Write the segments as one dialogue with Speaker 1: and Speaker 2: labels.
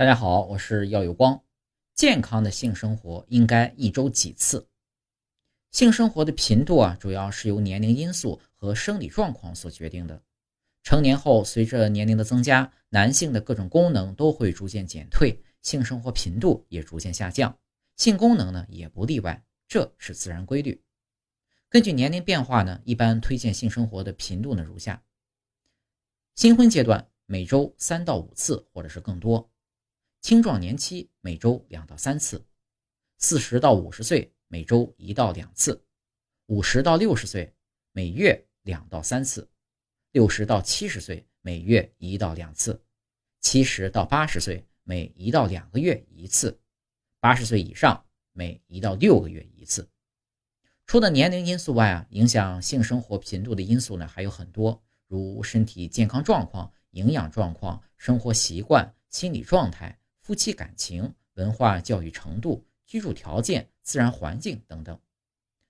Speaker 1: 大家好，我是耀有光。健康的性生活应该一周几次？性生活的频度啊，主要是由年龄因素和生理状况所决定的。成年后，随着年龄的增加，男性的各种功能都会逐渐减退，性生活频度也逐渐下降，性功能呢也不例外，这是自然规律。根据年龄变化呢，一般推荐性生活的频度呢如下：新婚阶段每周三到五次，或者是更多。青壮年期每周两到三次，四十到五十岁每周一到两次，五十到六十岁每月两到三次，六十到七十岁每月一到两次，七十到八十岁每一到两个月一次，八十岁以上每一到六个月一次。除了年龄因素外啊，影响性生活频度的因素呢还有很多，如身体健康状况、营养状况、生活习惯、心理状态。夫妻感情、文化教育程度、居住条件、自然环境等等，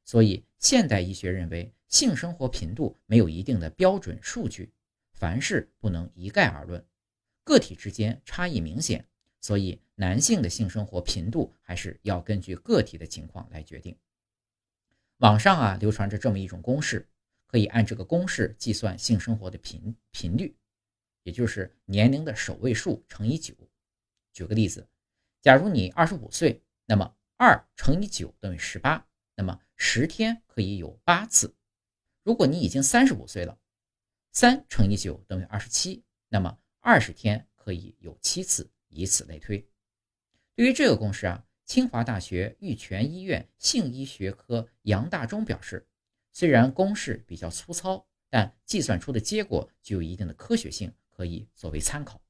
Speaker 1: 所以现代医学认为，性生活频度没有一定的标准数据，凡事不能一概而论，个体之间差异明显，所以男性的性生活频度还是要根据个体的情况来决定。网上啊流传着这么一种公式，可以按这个公式计算性生活的频频率，也就是年龄的首位数乘以九。举个例子，假如你二十五岁，那么二乘以九等于十八，那么十天可以有八次。如果你已经三十五岁了，三乘以九等于二十七，那么二十天可以有七次，以此类推。对于这个公式啊，清华大学玉泉医院性医学科杨大忠表示，虽然公式比较粗糙，但计算出的结果具有一定的科学性，可以作为参考。